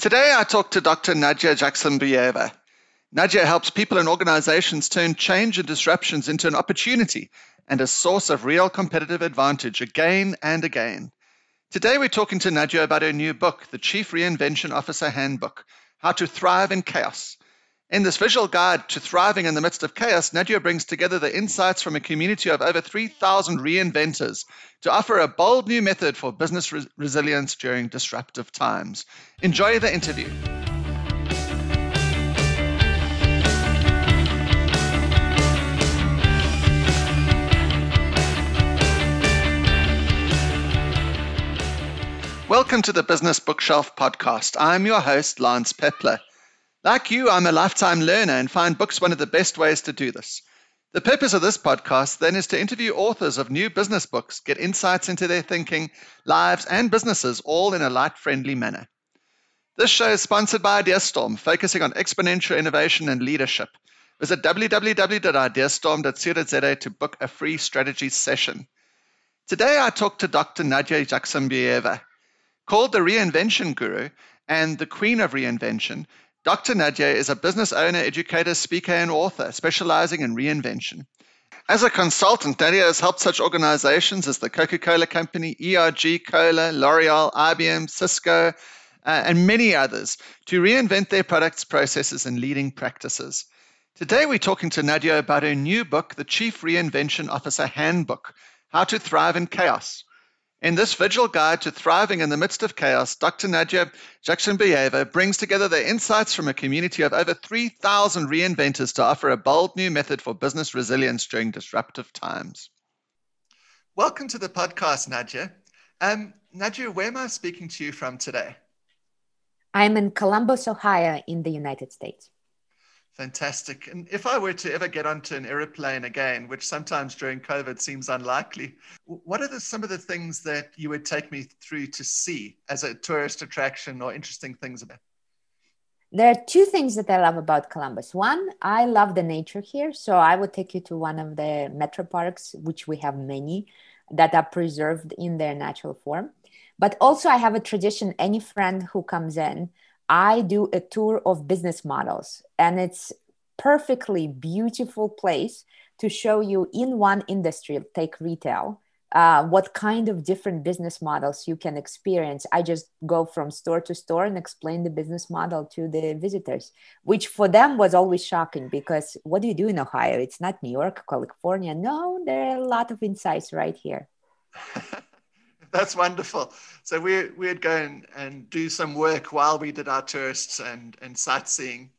Today, I talk to Dr. Nadia Zhexembayeva. Nadia helps people and organizations turn change and disruptions into an opportunity and a source of real competitive advantage again and again. Today, we're talking to Nadia about her new book, The Chief Reinvention Officer Handbook How to Thrive in Chaos. In this visual guide to thriving in the midst of chaos, Nadia brings together the insights from a community of over 3,000 reinventors to offer a bold new method for business res- resilience during disruptive times. Enjoy the interview. Welcome to the Business Bookshelf podcast. I'm your host, Lance Pepler. Like you, I'm a lifetime learner and find books one of the best ways to do this. The purpose of this podcast then is to interview authors of new business books, get insights into their thinking, lives, and businesses, all in a light friendly manner. This show is sponsored by IdeaStorm, focusing on exponential innovation and leadership. Visit www.ideastorm.co.za to book a free strategy session. Today, I talk to Dr. Nadia Zhexembayeva. Called the Reinvention Guru and the Queen of Reinvention, Dr. Nadia is a business owner, educator, speaker, and author specializing in reinvention. As a consultant, Nadia has helped such organizations as the Coca Cola Company, ERG Cola, L'Oreal, IBM, Cisco, uh, and many others to reinvent their products, processes, and leading practices. Today, we're talking to Nadia about her new book, The Chief Reinvention Officer Handbook How to Thrive in Chaos. In this visual guide to thriving in the midst of chaos, Dr. Nadia Zhexembayeva brings together the insights from a community of over 3,000 reinventors to offer a bold new method for business resilience during disruptive times. Welcome to the podcast, Nadia. Um, Nadia, where am I speaking to you from today? I'm in Columbus, Ohio, in the United States. Fantastic. And if I were to ever get onto an aeroplane again, which sometimes during COVID seems unlikely, what are the, some of the things that you would take me through to see as a tourist attraction or interesting things about? There are two things that I love about Columbus. One, I love the nature here. So I would take you to one of the metro parks, which we have many that are preserved in their natural form. But also, I have a tradition any friend who comes in, I do a tour of business models, and it's perfectly beautiful place to show you in one industry, take retail, uh, what kind of different business models you can experience. I just go from store to store and explain the business model to the visitors, which for them was always shocking because what do you do in Ohio? It's not New York, California. No, there are a lot of insights right here. That's wonderful. So we we'd go and, and do some work while we did our tourists and, and sightseeing.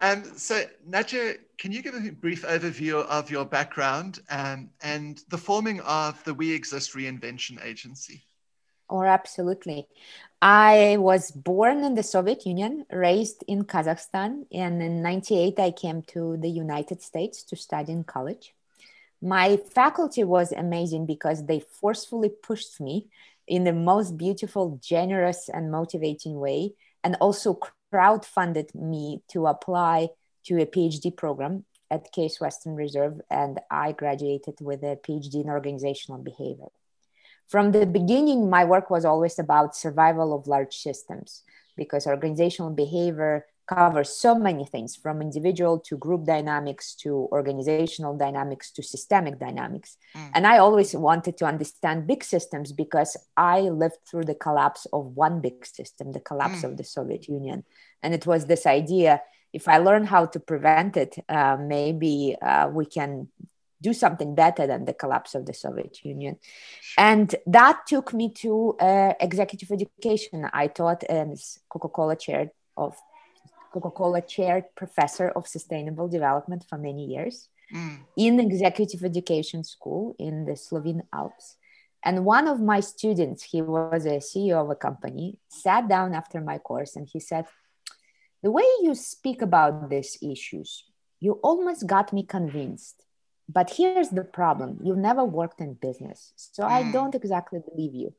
And so, Nadia, can you give a brief overview of your background and, and the forming of the We Exist Reinvention Agency? Oh, absolutely. I was born in the Soviet Union, raised in Kazakhstan, and in 98 I came to the United States to study in college my faculty was amazing because they forcefully pushed me in the most beautiful, generous, and motivating way, and also crowdfunded me to apply to a PhD program at Case Western Reserve, and I graduated with a PhD in organizational behavior. From the beginning, my work was always about survival of large systems because organizational behavior covers so many things from individual to group dynamics to organizational dynamics to systemic dynamics. Mm. And I always wanted to understand big systems because I lived through the collapse of one big system, the collapse mm. of the Soviet Union. And it was this idea if I learn how to prevent it, uh, maybe uh, we can do something better than the collapse of the Soviet Union. And that took me to uh, executive education. I taught as Coca Cola chair of Coca-Cola chaired professor of sustainable development for many years mm. in executive education school in the Slovene Alps. And one of my students, he was a CEO of a company, sat down after my course and he said, The way you speak about these issues, you almost got me convinced. But here's the problem you've never worked in business. So mm. I don't exactly believe you.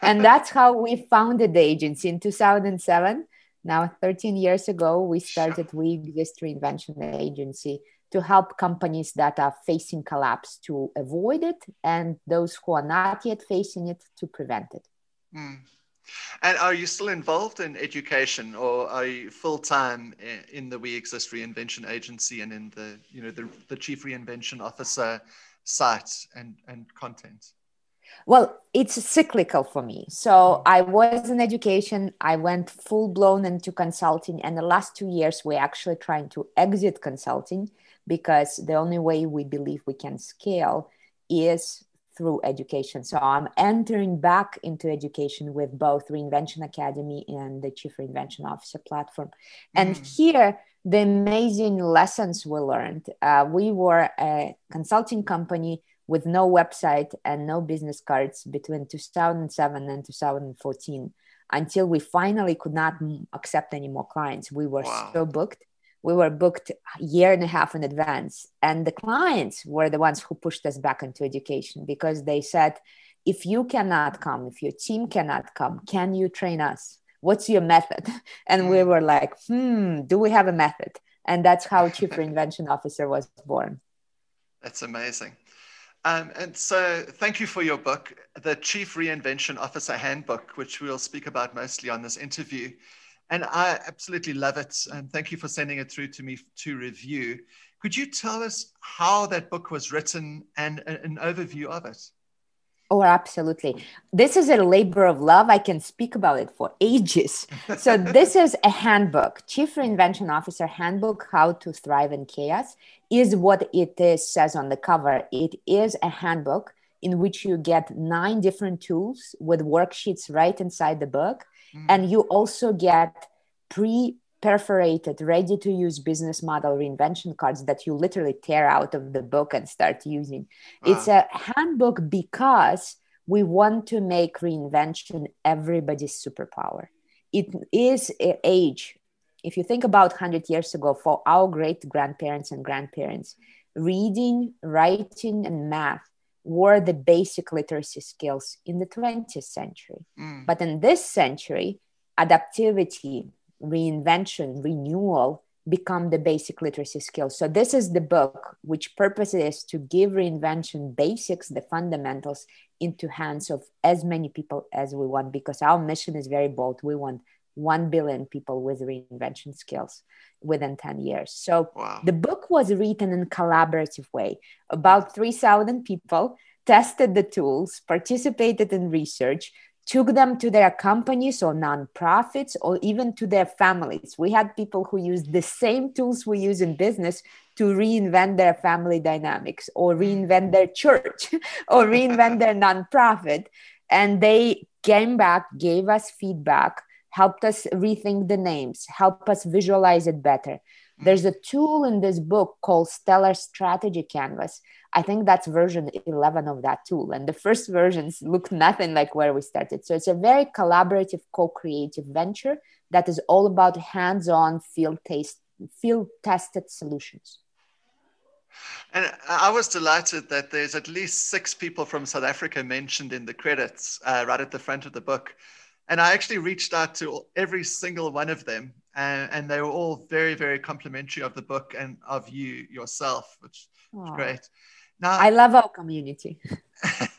and that's how we founded the agency in 2007 now, 13 years ago, we started We Exist Reinvention Agency to help companies that are facing collapse to avoid it and those who are not yet facing it to prevent it. Mm. And are you still involved in education, or are you full time in the We Exist Reinvention Agency and in the you know the, the Chief Reinvention Officer site and and content? Well, it's cyclical for me. So I was in education, I went full blown into consulting, and the last two years we're actually trying to exit consulting because the only way we believe we can scale is through education. So I'm entering back into education with both Reinvention Academy and the Chief Reinvention Officer platform. And mm. here, the amazing lessons we learned. Uh, we were a consulting company with no website and no business cards between 2007 and 2014 until we finally could not accept any more clients. We were wow. so booked. We were booked a year and a half in advance. And the clients were the ones who pushed us back into education because they said if you cannot come if your team cannot come can you train us? What's your method? And we mm. were like hmm do we have a method? And that's how chief reinvention officer was born. That's amazing um, and so thank you for your book the chief reinvention officer handbook which we'll speak about mostly on this interview and I absolutely love it. And thank you for sending it through to me to review. Could you tell us how that book was written and an overview of it? Oh, absolutely. This is a labor of love. I can speak about it for ages. So, this is a handbook, Chief Reinvention Officer Handbook How to Thrive in Chaos, is what it is, says on the cover. It is a handbook in which you get nine different tools with worksheets right inside the book Mm. And you also get pre perforated, ready to use business model reinvention cards that you literally tear out of the book and start using. Wow. It's a handbook because we want to make reinvention everybody's superpower. It is age. If you think about 100 years ago, for our great grandparents and grandparents, reading, writing, and math were the basic literacy skills in the 20th century. Mm. But in this century, adaptivity, reinvention, renewal become the basic literacy skills. So this is the book which purpose is to give reinvention basics, the fundamentals into hands of as many people as we want because our mission is very bold. We want 1 billion people with reinvention skills within 10 years. So wow. the book was written in collaborative way. About 3,000 people tested the tools, participated in research, took them to their companies or nonprofits or even to their families. We had people who used the same tools we use in business to reinvent their family dynamics or reinvent their church or reinvent their nonprofit. And they came back, gave us feedback helped us rethink the names, helped us visualize it better. There's a tool in this book called Stellar Strategy Canvas. I think that's version 11 of that tool. And the first versions look nothing like where we started. So it's a very collaborative, co creative venture that is all about hands on, field, taste, field tested solutions. And I was delighted that there's at least six people from South Africa mentioned in the credits uh, right at the front of the book. And I actually reached out to every single one of them, and, and they were all very, very complimentary of the book and of you yourself, which is great. Now, I love our community.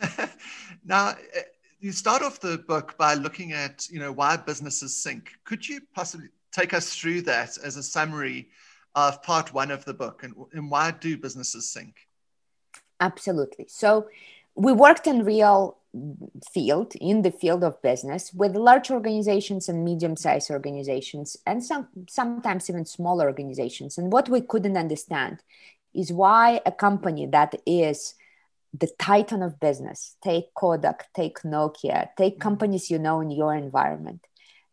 now, eh, you start off the book by looking at, you know, why businesses sink. Could you possibly take us through that as a summary of part one of the book, and, and why do businesses sink? Absolutely. So, we worked in real field in the field of business with large organizations and medium-sized organizations and some sometimes even smaller organizations and what we couldn't understand is why a company that is the titan of business take kodak take nokia take mm-hmm. companies you know in your environment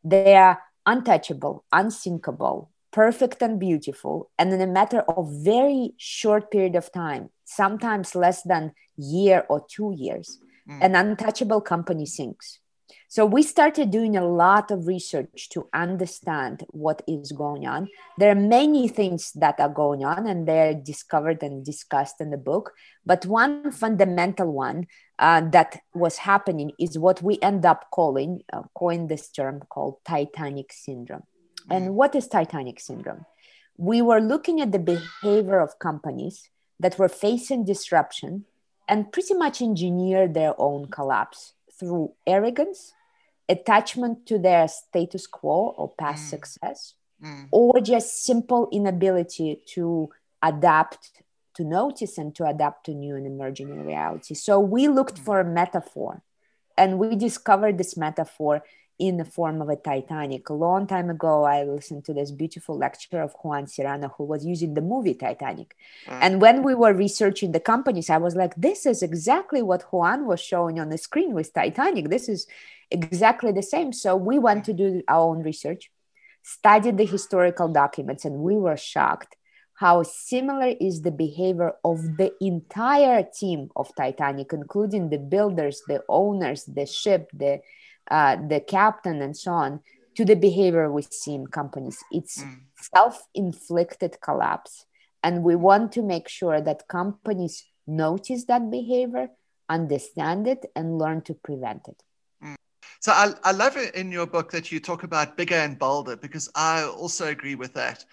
they are untouchable unsinkable perfect and beautiful and in a matter of very short period of time sometimes less than year or two years mm. an untouchable company sinks. So we started doing a lot of research to understand what is going on. There are many things that are going on, and they're discovered and discussed in the book. But one fundamental one uh, that was happening is what we end up calling, uh, coined this term called Titanic syndrome. Mm. And what is Titanic syndrome? We were looking at the behavior of companies that were facing disruption and pretty much engineer their own collapse through arrogance, attachment to their status quo or past mm. success, mm. or just simple inability to adapt, to notice, and to adapt to new and emerging reality. So we looked mm. for a metaphor and we discovered this metaphor in the form of a Titanic. A long time ago, I listened to this beautiful lecture of Juan Cirano, who was using the movie Titanic. Mm. And when we were researching the companies, I was like, this is exactly what Juan was showing on the screen with Titanic. This is exactly the same. So we went to do our own research, studied the historical documents, and we were shocked how similar is the behavior of the entire team of Titanic, including the builders, the owners, the ship, the uh, the captain, and so on, to the behavior we see in companies. It's mm. self inflicted collapse. And we want to make sure that companies notice that behavior, understand it, and learn to prevent it. Mm. So I, I love it in your book that you talk about bigger and bolder because I also agree with that.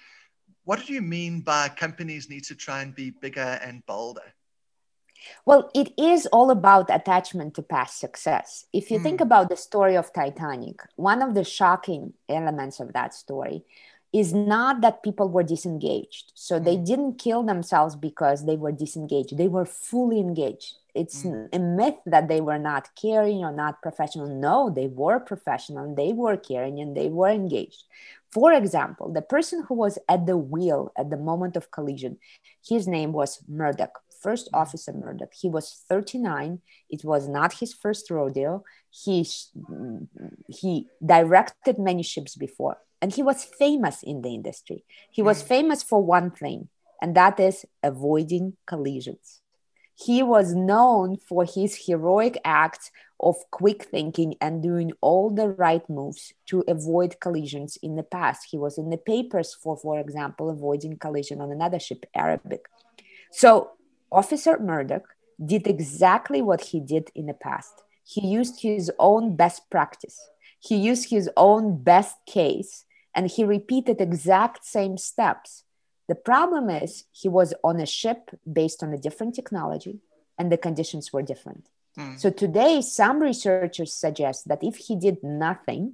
What do you mean by companies need to try and be bigger and bolder? Well, it is all about attachment to past success. If you mm. think about the story of Titanic, one of the shocking elements of that story is not that people were disengaged. So mm. they didn't kill themselves because they were disengaged, they were fully engaged. It's mm. a myth that they were not caring or not professional. No, they were professional, they were caring, and they were engaged. For example, the person who was at the wheel at the moment of collision, his name was Murdoch first officer Murdoch. He was 39. It was not his first rodeo. He, he directed many ships before, and he was famous in the industry. He was mm. famous for one thing, and that is avoiding collisions. He was known for his heroic acts of quick thinking and doing all the right moves to avoid collisions in the past. He was in the papers for, for example, avoiding collision on another ship, Arabic. So Officer Murdoch did exactly what he did in the past. He used his own best practice. He used his own best case and he repeated exact same steps. The problem is he was on a ship based on a different technology and the conditions were different. Mm. So today some researchers suggest that if he did nothing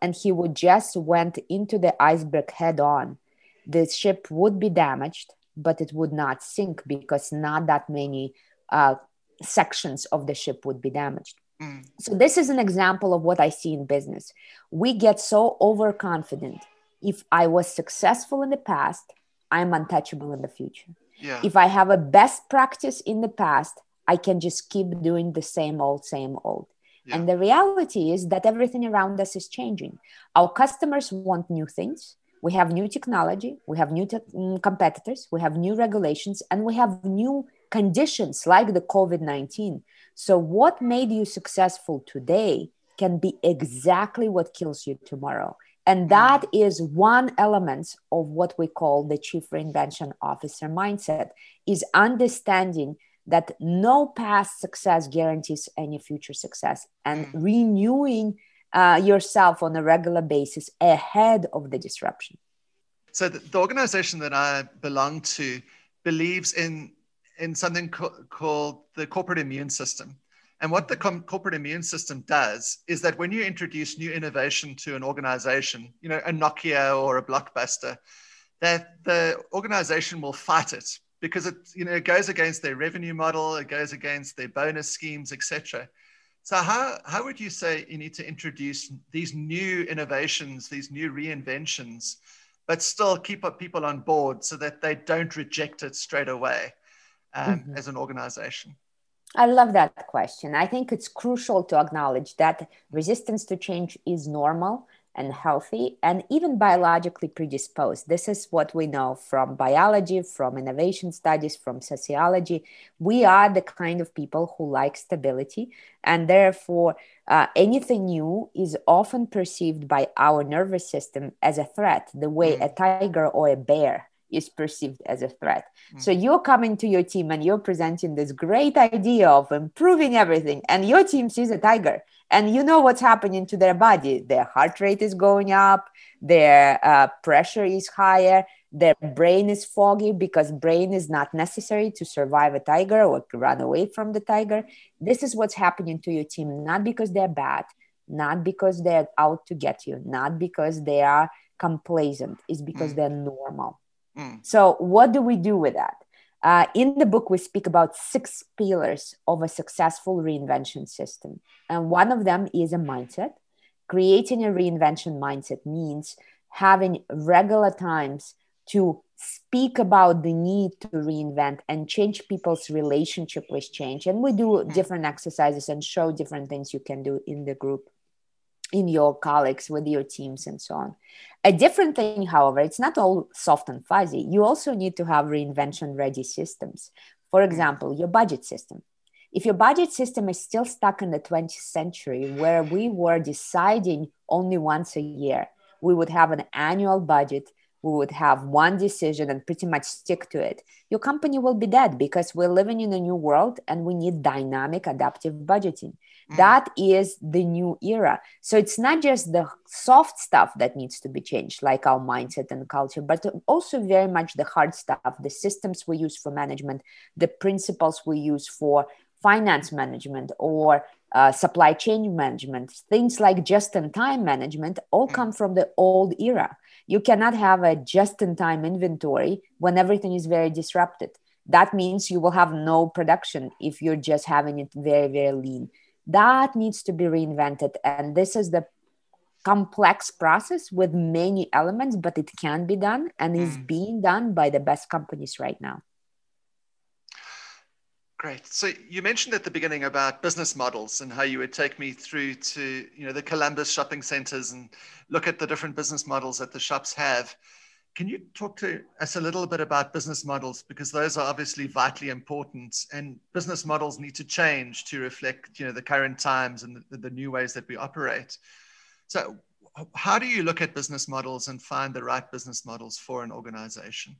and he would just went into the iceberg head on, the ship would be damaged but it would not sink because not that many uh, sections of the ship would be damaged. Mm. So, this is an example of what I see in business. We get so overconfident. If I was successful in the past, I'm untouchable in the future. Yeah. If I have a best practice in the past, I can just keep doing the same old, same old. Yeah. And the reality is that everything around us is changing. Our customers want new things we have new technology, we have new te- mm, competitors, we have new regulations, and we have new conditions like the COVID 19. So, what made you successful today can be exactly what kills you tomorrow. And mm. that is one element of what we call the chief reinvention officer mindset is understanding that no past success guarantees any future success and mm. renewing uh, yourself on a regular basis ahead of the disruption? So the, the organization that I belong to believes in in something co- called the corporate immune system. And what the com- corporate immune system does is that when you introduce new innovation to an organization, you know, a Nokia or a Blockbuster, that the organization will fight it because it, you know, it goes against their revenue model, it goes against their bonus schemes, etc. So how, how would you say you need to introduce these new innovations, these new reinventions, but still keep up people on board so that they don't reject it straight away um, mm-hmm. as an organization? I love that question. I think it's crucial to acknowledge that resistance to change is normal and healthy and even biologically predisposed. This is what we know from biology, from innovation studies, from sociology. We are the kind of people who like stability, and therefore, uh, anything new is often perceived by our nervous system as a threat, the way mm. a tiger or a bear is perceived as a threat. Mm. So you're coming to your team and you're presenting this great idea of improving everything, and your team sees a tiger, and you know what's happening to their body. Their heart rate is going up, their uh, pressure is higher, their brain is foggy because brain is not necessary to survive a tiger or to run away from the tiger. This is what's happening to your team, not because they're bad, not because they're out to get you, not because they are complacent, it's because mm. they're normal. Mm. So, what do we do with that? Uh, in the book, we speak about six pillars of a successful reinvention system. And one of them is a mindset. Creating a reinvention mindset means having regular times to speak about the need to reinvent and change people's relationship with change. And we do mm. different exercises and show different things you can do in the group, in your colleagues, with your teams, and so on. A different thing, however, it's not all soft and fuzzy. You also need to have reinvention ready systems. For mm. example, your budget system. If your budget system is still stuck in the 20th century, where we were deciding only once a year, we would have an annual budget we would have one decision and pretty much stick to it, your company will be dead because we're living in a new world and we need dynamic adaptive budgeting. Mm. That is the new era. So it's not just the soft stuff that needs to be changed, like our mindset and culture, but also very much the hard stuff, the systems we use for management, the principles we use for finance management or uh, supply chain management, things like just in time management all mm. come from the old era. You cannot have a just in time inventory when everything is very disrupted. That means you will have no production if you're just having it very, very lean. That needs to be reinvented. And this is the complex process with many elements, but it can be done and is mm. being done by the best companies right now. Great. So you mentioned at the beginning about business models and how you would take me through to you know the Columbus shopping centers and look at the different business models that the shops have. Can you talk to us a little bit about business models because those are obviously vitally important and business models need to change to reflect you know the current times and the, the new ways that we operate. So how do you look at business models and find the right business models for an organization?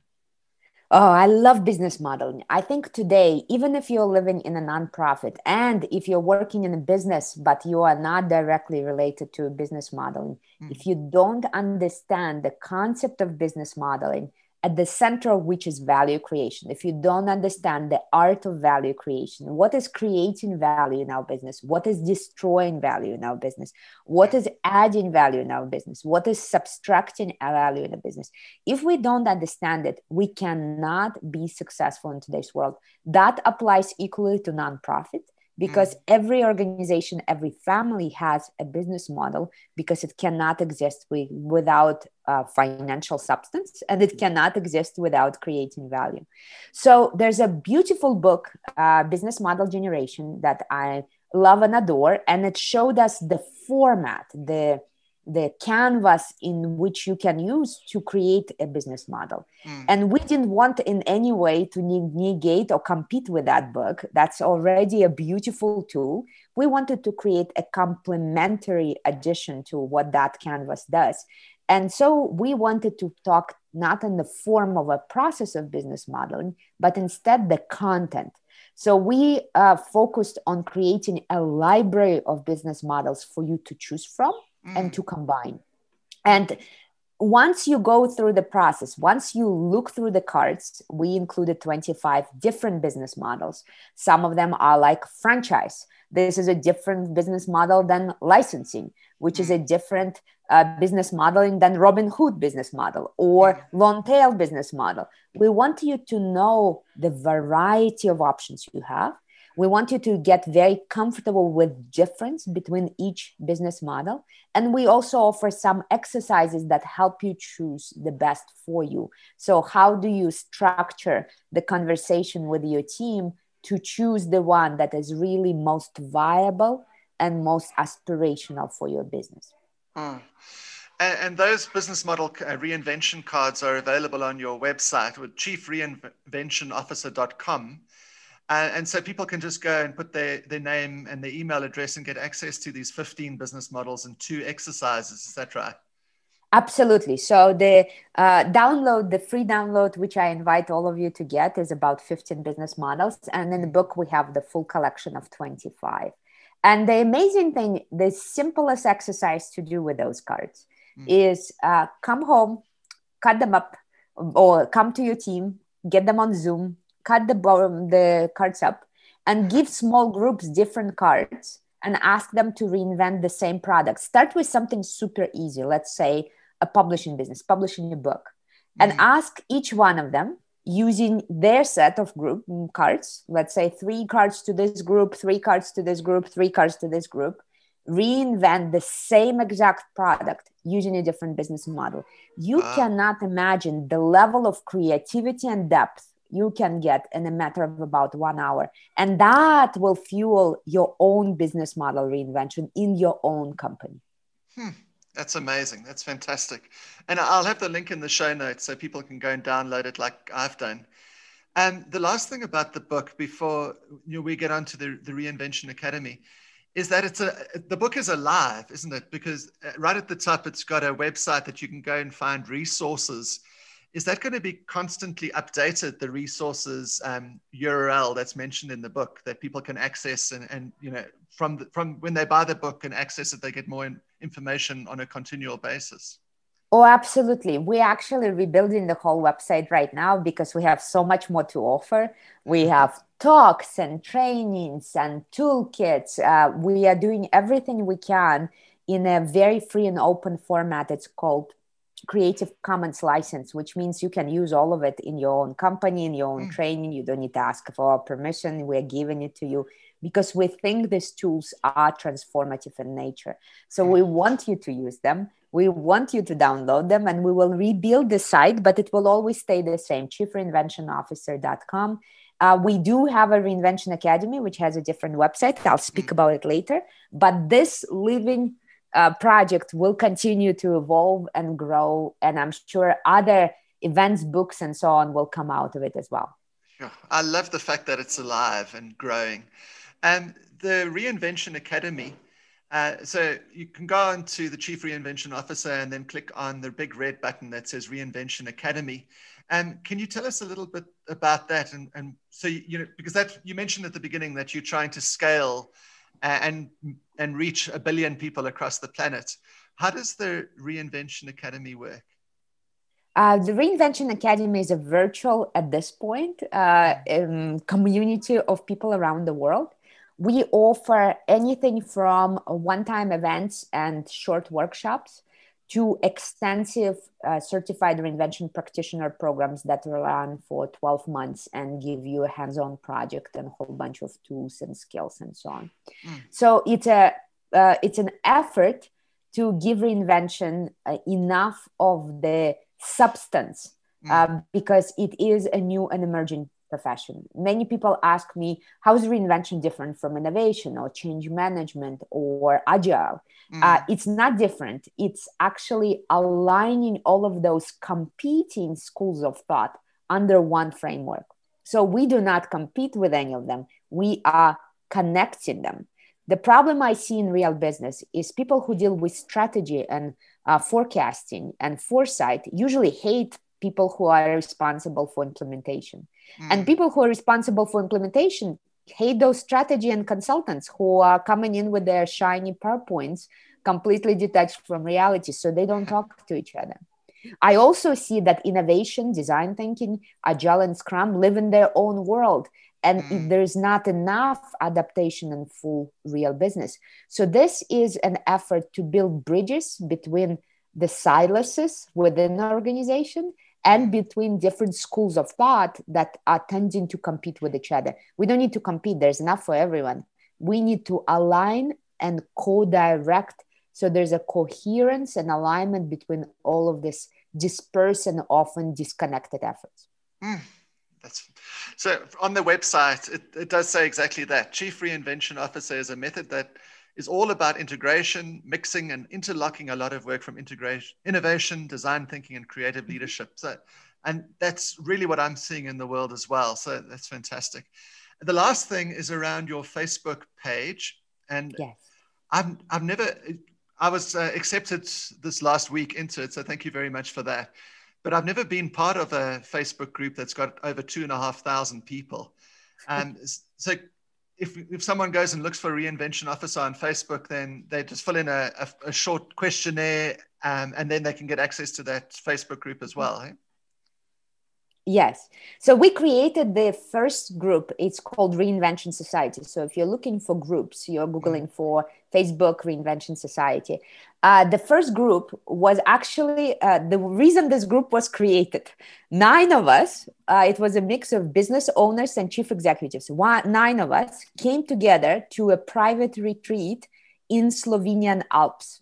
Oh, I love business modeling. I think today, even if you're living in a nonprofit and if you're working in a business, but you are not directly related to business modeling, mm. if you don't understand the concept of business modeling, at the center of which is value creation. If you don't understand the art of value creation, what is creating value in our business? What is destroying value in our business? What is adding value in our business? What is subtracting value in a business? If we don't understand it, we cannot be successful in today's world. That applies equally to nonprofit because mm. every organization every family has a business model because it cannot exist with, without uh, financial substance and it cannot exist without creating value so there's a beautiful book uh, business model generation that i love and adore and it showed us the format the the canvas in which you can use to create a business model. Mm. And we didn't want in any way to negate or compete with that book. That's already a beautiful tool. We wanted to create a complementary addition to what that canvas does. And so we wanted to talk not in the form of a process of business modeling, but instead the content. So we uh, focused on creating a library of business models for you to choose from mm. and to combine. And once you go through the process, once you look through the cards, we included 25 different business models. Some of them are like franchise. This is a different business model than licensing, which is a mm. different uh, business model than Robin Hood business model or mm. long tail business model. We want you to know the variety of options you have we want you to get very comfortable with difference between each business model and we also offer some exercises that help you choose the best for you so how do you structure the conversation with your team to choose the one that is really most viable and most aspirational for your business mm. And, those business model uh, reinvention cards are available on your website with chiefreinventionofficer.com. Uh, and so people can just go and put their, their name and their email address and get access to these 15 business models and two exercises. Is that right? Absolutely. So the uh, download, the free download, which I invite all of you to get, is about 15 business models. And in the book, we have the full collection of 25. And the amazing thing, the simplest exercise to do with those cards mm. is uh, come home, cut them up, or come to your team, get them on Zoom, cut the bottom, the cards up and give small groups different cards and ask them to reinvent the same product. Start with something super easy. Let's say a publishing business, publishing a book, and mm-hmm. ask each one of them using their set of group cards. Let's say three cards to this group, three cards to this group, three cards to this group. Reinvent the same exact product using a different business model. You uh. cannot imagine the level of creativity and depth you can get in a matter of about one hour. And that will fuel your own business model reinvention in your own company. Hmm. That's amazing. That's fantastic. And I'll have the link in the show notes so people can go and download it like I've done. And the last thing about the book before you know, we get onto the, the Reinvention Academy is that it's a the book is alive, isn't it? Because uh, right at the top, it's got a website that you can go and find resources is that going to be constantly updated the resources um, url that's mentioned in the book that people can access and, and you know from the, from when they buy the book and access it they get more in, information on a continual basis? Oh absolutely. We're actually rebuilding the whole website right now because we have so much more to offer. We mm-hmm. have talks and trainings and toolkits. Uh, we are doing everything we can in a very free and open format. It's called Creative Commons license, which means you can use all of it in your own company, in your own mm. training. You don't need to ask for permission. We're giving it to you because we think these tools are transformative in nature. So mm. we want you to use them. We want you to download them and we will rebuild the site, but it will always stay the same chiefreinventionofficer.com. Uh, we do have a Reinvention Academy, which has a different website. I'll speak mm. about it later. But this living uh, project will continue to evolve and grow. And I'm sure other events, books, and so on will come out of it as well. I love the fact that it's alive and growing. And the Reinvention Academy. Uh, so you can go on to the Chief Reinvention Officer and then click on the big red button that says Reinvention Academy. And can you tell us a little bit about that? And, and so, you know, because that you mentioned at the beginning that you're trying to scale and and reach a billion people across the planet. How does the Reinvention Academy work? Uh, the Reinvention Academy is a virtual, at this point, uh, um, community of people around the world. We offer anything from one time events and short workshops to extensive uh, certified reinvention practitioner programs that run for 12 months and give you a hands-on project and a whole bunch of tools and skills and so on mm. so it's a uh, it's an effort to give reinvention uh, enough of the substance mm. because it is a new and emerging profession. Many people ask me, how is reinvention different from innovation or change management or agile? Mm. Uh, it's not different. It's actually aligning all of those competing schools of thought under one framework. So we do not compete with any of them, we are connecting them. The problem I see in real business is people who deal with strategy and uh, forecasting and foresight usually hate people who are responsible for implementation. Mm. And people who are responsible for implementation hate those strategy and consultants who are coming in with their shiny PowerPoints completely detached from reality. So they don't talk to each other. I also see that innovation, design thinking, agile, and scrum live in their own world. And mm. there's not enough adaptation and full real business. So, this is an effort to build bridges between the silos within the organization and between different schools of thought that are tending to compete with each other. We don't need to compete, there's enough for everyone. We need to align and co direct so there's a coherence and alignment between all of this dispersed and often disconnected efforts. Mm, that's so on the website, it, it does say exactly that. Chief Reinvention Officer is a method that is all about integration, mixing, and interlocking a lot of work from integration, innovation, design thinking, and creative mm-hmm. leadership. So, and that's really what I'm seeing in the world as well. So that's fantastic. The last thing is around your Facebook page, and yes. I've I've never. I was uh, accepted this last week into it, so thank you very much for that. But I've never been part of a Facebook group that's got over two and a half thousand people. Um, so if, if someone goes and looks for reinvention officer on Facebook, then they just fill in a, a, a short questionnaire um, and then they can get access to that Facebook group as well. Eh? Yes. So we created the first group. It's called Reinvention Society. So if you're looking for groups, you're Googling for Facebook Reinvention Society. Uh, the first group was actually uh, the reason this group was created. Nine of us, uh, it was a mix of business owners and chief executives. One, nine of us came together to a private retreat in Slovenian Alps.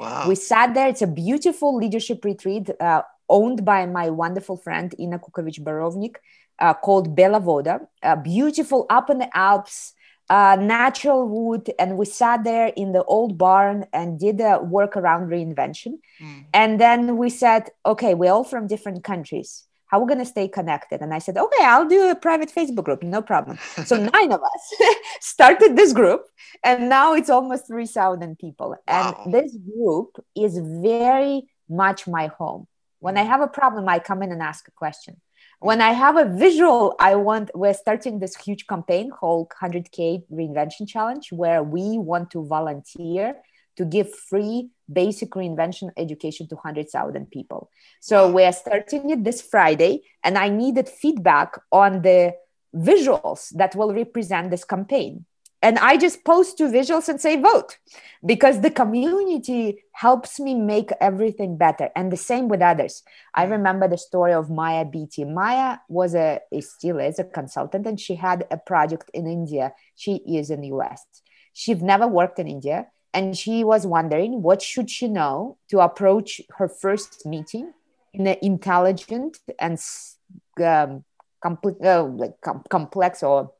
Wow. We sat there. It's a beautiful leadership retreat uh, owned by my wonderful friend Ina Kukovic Barovnik uh, called Bela Voda, uh, beautiful up in the Alps, uh, natural wood. And we sat there in the old barn and did a work around reinvention. Mm. And then we said, okay, we're all from different countries. How are we going to stay connected? And I said, okay, I'll do a private Facebook group, no problem. So nine of us started this group, and now it's almost 3,000 people. Wow. And this group is very much my home when I have a problem, I come in and ask a question. When I have a visual, I want, we're starting this huge campaign called 100K Reinvention Challenge, where we want to volunteer to give free basic reinvention education to 100,000 people. So we're starting it this Friday, and I needed feedback on the visuals that will represent this campaign and i just post two visuals and say vote because the community helps me make everything better. And the same with others. I remember the story of maya beatty maya was a still is a consultant and she had a project in india. She is in the us she'd never worked in india and she was wondering what should she know to approach her first meeting in an intelligent and um, compl- uh, like com- complex or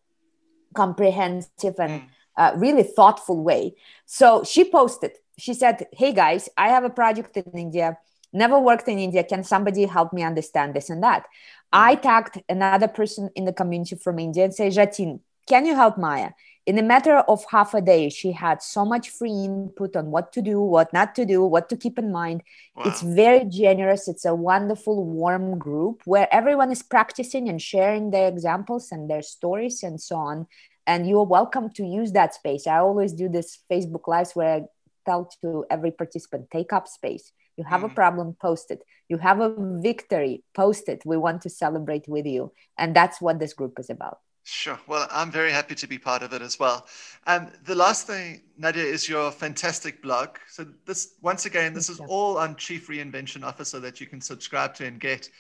comprehensive and mm. uh, really thoughtful way. So she posted, she said, Hey guys, I have a project in India, never worked in India. Can somebody help me understand this and that? Mm. I tagged another person in the community from India and say, Jatin, can you help Maya? In a matter of half a day, she had so much free input on what to do, what not to do, what to keep in mind. Wow. It's very generous. It's a wonderful, warm group where everyone is practicing and sharing their examples and their stories and so on. And you're welcome to use that space. I always do this Facebook Lives where I tell to every participant take up space. You have mm. a problem, post it. You have a victory, post it. We want to celebrate with you. And that's what this group is about. Sure. Well, I'm very happy to be part of it as well. And the last thing, Nadia, is your fantastic blog. So this, once again, this is all on Chief Reinvention Officer that you can subscribe to and get.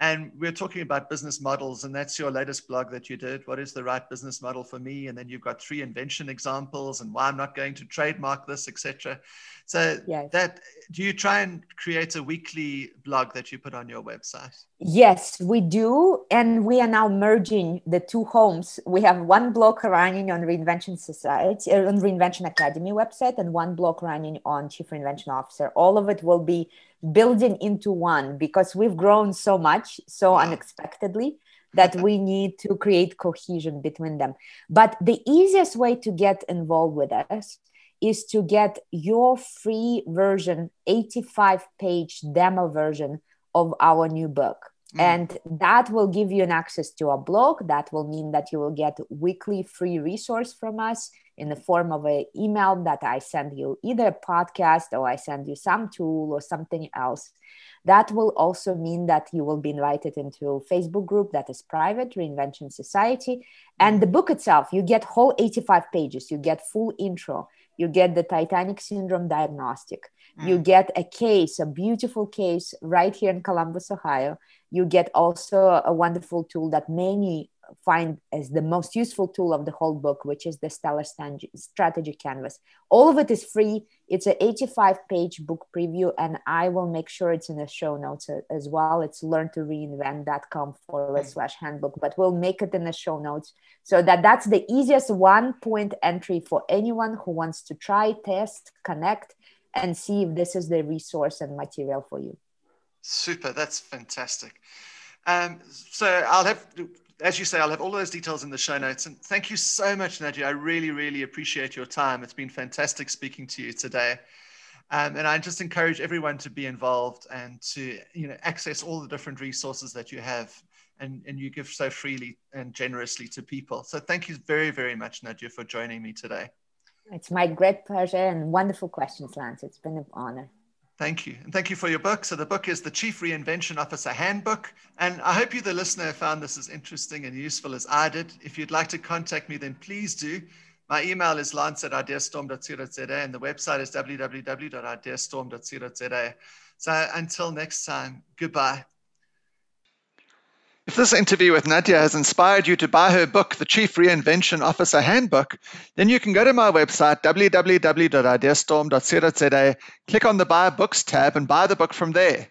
And we're talking about business models, and that's your latest blog that you did. What is the right business model for me? And then you've got three invention examples and why I'm not going to trademark this, etc. So yes. that do you try and create a weekly blog that you put on your website? Yes, we do, and we are now merging the two homes. We have one blog running on Reinvention Society, uh, on Reinvention Academy website, and one blog running on Chief Reinvention Officer. All of it will be building into one because we've grown so much, so unexpectedly that we need to create cohesion between them. But the easiest way to get involved with us is to get your free version, 85 page demo version of our new book. Mm. And that will give you an access to a blog. That will mean that you will get weekly free resource from us in the form of an email that I send you, either a podcast or I send you some tool or something else. That will also mean that you will be invited into a Facebook group that is private, Reinvention Society. And the book itself, you get whole 85 pages, you get full intro, you get the Titanic syndrome diagnostic. Mm. You get a case, a beautiful case right here in Columbus, Ohio. You get also a wonderful tool that many find as the most useful tool of the whole book, which is the Stellar Strategy Canvas. All of it is free. It's an 85 page book preview, and I will make sure it's in the show notes as well. It's learn to reinvent.com forward slash handbook, but we'll make it in the show notes so that that's the easiest one point entry for anyone who wants to try, test, connect, and see if this is the resource and material for you. Super, that's fantastic. Um, so I'll have as you say, I'll have all those details in the show notes. And thank you so much, Nadia. I really, really appreciate your time. It's been fantastic speaking to you today. Um, and I just encourage everyone to be involved and to you know access all the different resources that you have and, and you give so freely and generously to people. So thank you very, very much, Nadia, for joining me today. It's my great pleasure and wonderful questions, Lance. It's been an honor. Thank you. And thank you for your book. So, the book is The Chief Reinvention Officer Handbook. And I hope you, the listener, found this as interesting and useful as I did. If you'd like to contact me, then please do. My email is lance at ideastorm.co.za and the website is www.ideastorm.co.za. So, until next time, goodbye. If this interview with Nadia has inspired you to buy her book, The Chief Reinvention Officer Handbook, then you can go to my website, www.ideastorm.co.za, click on the Buy Books tab, and buy the book from there.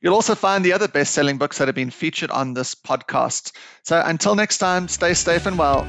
You'll also find the other best selling books that have been featured on this podcast. So until next time, stay safe and well.